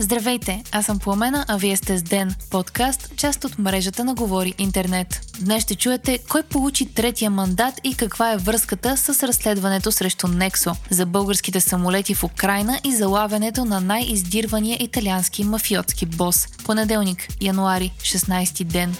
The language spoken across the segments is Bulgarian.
Здравейте, аз съм Пламена, а вие сте с Ден, подкаст, част от мрежата на Говори Интернет. Днес ще чуете кой получи третия мандат и каква е връзката с разследването срещу Нексо за българските самолети в Украина и залавянето на най-издирвания италиански мафиотски бос. Понеделник, януари, 16 ден.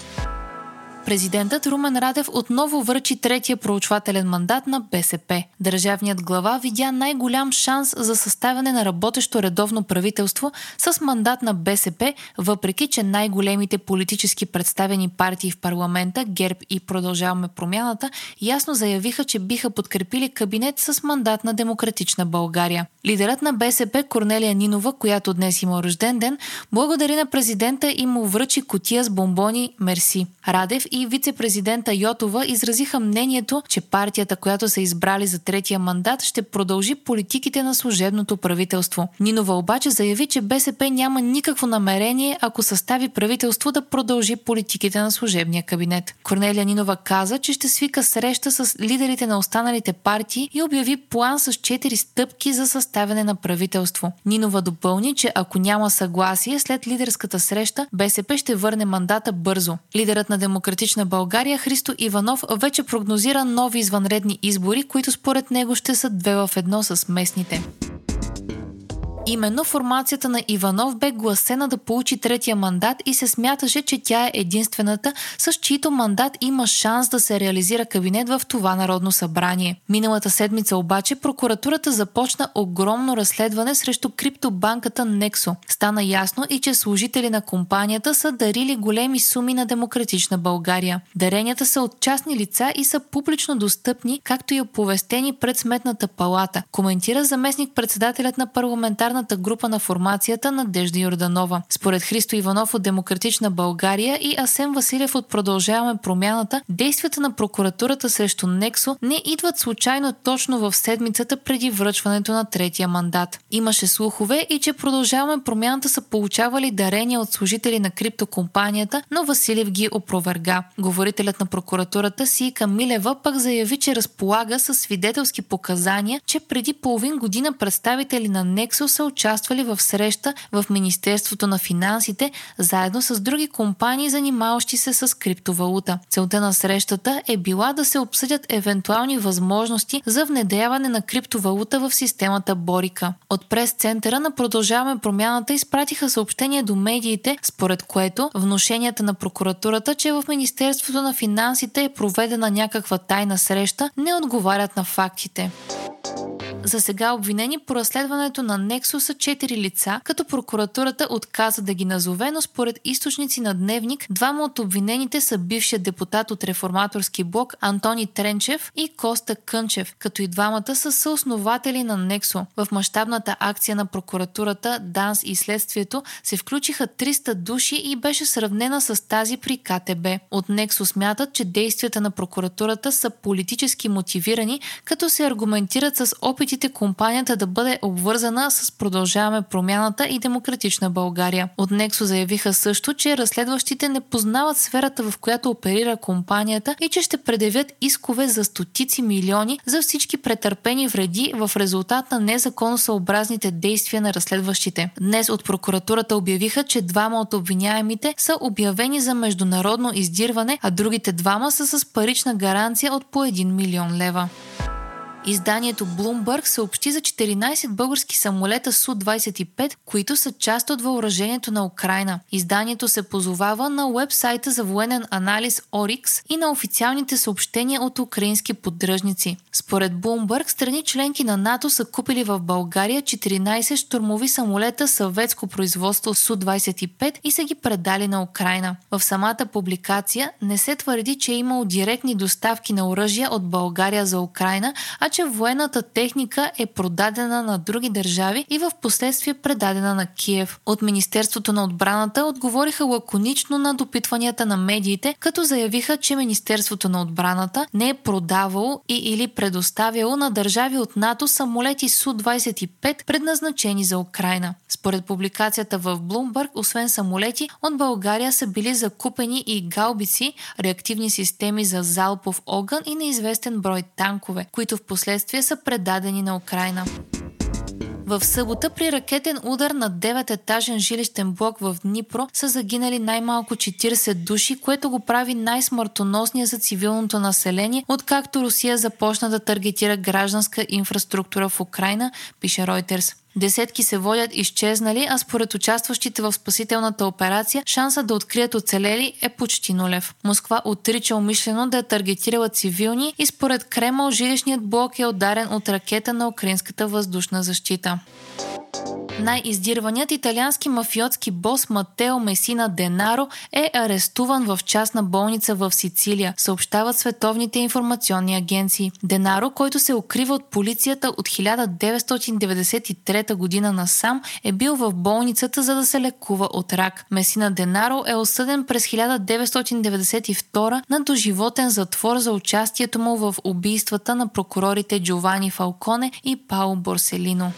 Президентът Румен Радев отново връчи третия проучвателен мандат на БСП. Държавният глава видя най-голям шанс за съставяне на работещо редовно правителство с мандат на БСП, въпреки че най-големите политически представени партии в парламента, ГЕРБ и Продължаваме промяната, ясно заявиха, че биха подкрепили кабинет с мандат на Демократична България. Лидерът на БСП Корнелия Нинова, която днес има рожден ден, благодари на президента и му връчи котия с бомбони «Мерси». Радев и вице-президента Йотова изразиха мнението, че партията, която са избрали за третия мандат, ще продължи политиките на служебното правителство. Нинова обаче заяви, че БСП няма никакво намерение, ако състави правителство да продължи политиките на служебния кабинет. Корнелия Нинова каза, че ще свика среща с лидерите на останалите партии и обяви план с четири стъпки за съставяне на правителство. Нинова допълни, че ако няма съгласие след лидерската среща, БСП ще върне мандата бързо. Лидерът на Демократична България Христо Иванов вече прогнозира нови извънредни избори, които според него ще са две в едно с местните. Именно формацията на Иванов бе гласена да получи третия мандат и се смяташе, че тя е единствената, с чийто мандат има шанс да се реализира кабинет в това Народно събрание. Миналата седмица обаче прокуратурата започна огромно разследване срещу криптобанката Nexo. Стана ясно и че служители на компанията са дарили големи суми на Демократична България. Даренията са от частни лица и са публично достъпни, както и оповестени пред Сметната палата, коментира заместник председателят на парламентарна парламентарната група на формацията Надежда Йорданова. Според Христо Иванов от Демократична България и Асен Василев от Продължаваме промяната, действията на прокуратурата срещу Нексо не идват случайно точно в седмицата преди връчването на третия мандат. Имаше слухове и че Продължаваме промяната са получавали дарения от служители на криптокомпанията, но Василев ги опроверга. Говорителят на прокуратурата си Камилева пък заяви, че разполага с свидетелски показания, че преди половин година представители на Нексо са участвали в среща в Министерството на финансите заедно с други компании, занимаващи се с криптовалута. Целта на срещата е била да се обсъдят евентуални възможности за внедряване на криптовалута в системата Борика. От прес-центъра на Продължаваме промяната изпратиха съобщение до медиите, според което вношенията на прокуратурата, че в Министерството на финансите е проведена някаква тайна среща, не отговарят на фактите. За сега обвинени по разследването на Нексо са четири лица, като прокуратурата отказа да ги назове, но според източници на Дневник, двама от обвинените са бившият депутат от реформаторски блок Антони Тренчев и Коста Кънчев, като и двамата са съоснователи на Нексо. В мащабната акция на прокуратурата, ДАНС и следствието се включиха 300 души и беше сравнена с тази при КТБ. От Нексо смятат, че действията на прокуратурата са политически мотивирани, като се аргументират с опитите компанията да бъде обвързана с Продължаваме промяната и Демократична България. От Нексо заявиха също, че разследващите не познават сферата, в която оперира компанията и че ще предявят искове за стотици милиони за всички претърпени вреди в резултат на незаконосъобразните действия на разследващите. Днес от прокуратурата обявиха, че двама от обвиняемите са обявени за международно издирване, а другите двама са с парична гаранция от по 1 милион лева. Изданието Bloomberg съобщи за 14 български самолета Су-25, които са част от въоръжението на Украина. Изданието се позовава на уебсайта за военен анализ Orix и на официалните съобщения от украински поддръжници. Според Bloomberg, страни членки на НАТО са купили в България 14 штурмови самолета съветско производство Су-25 и са ги предали на Украина. В самата публикация не се твърди, че е имало директни доставки на оръжия от България за Украина, а че военната техника е продадена на други държави и в последствие предадена на Киев. От Министерството на отбраната отговориха лаконично на допитванията на медиите, като заявиха, че Министерството на отбраната не е продавало и или предоставяло на държави от НАТО самолети Су-25, предназначени за Украина. Според публикацията в Bloomberg, освен самолети, от България са били закупени и гаубици, реактивни системи за залпов огън и неизвестен брой танкове, които в последствие са предадени на Украина. В събота при ракетен удар на 9-етажен жилищен блок в Днипро са загинали най-малко 40 души, което го прави най-смъртоносния за цивилното население, откакто Русия започна да таргетира гражданска инфраструктура в Украина, пише Reuters. Десетки се водят изчезнали, а според участващите в спасителната операция, шанса да открият оцелели е почти нулев. Москва отрича умишлено да е таргетирала цивилни и според Кремъл жилищният блок е ударен от ракета на украинската въздушна защита. Най-издирваният италиански мафиотски бос Матео Месина Денаро е арестуван в частна болница в Сицилия, съобщават световните информационни агенции. Денаро, който се укрива от полицията от 1993 година насам, е бил в болницата за да се лекува от рак. Месина Денаро е осъден през 1992 на доживотен затвор за участието му в убийствата на прокурорите Джовани Фалконе и Пао Борселино.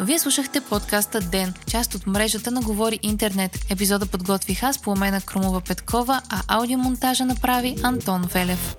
Вие слушахте подкаста Ден, част от мрежата на Говори Интернет. Епизода подготвих аз, Пламена Крумова Петкова, а аудиомонтажа направи Антон Велев.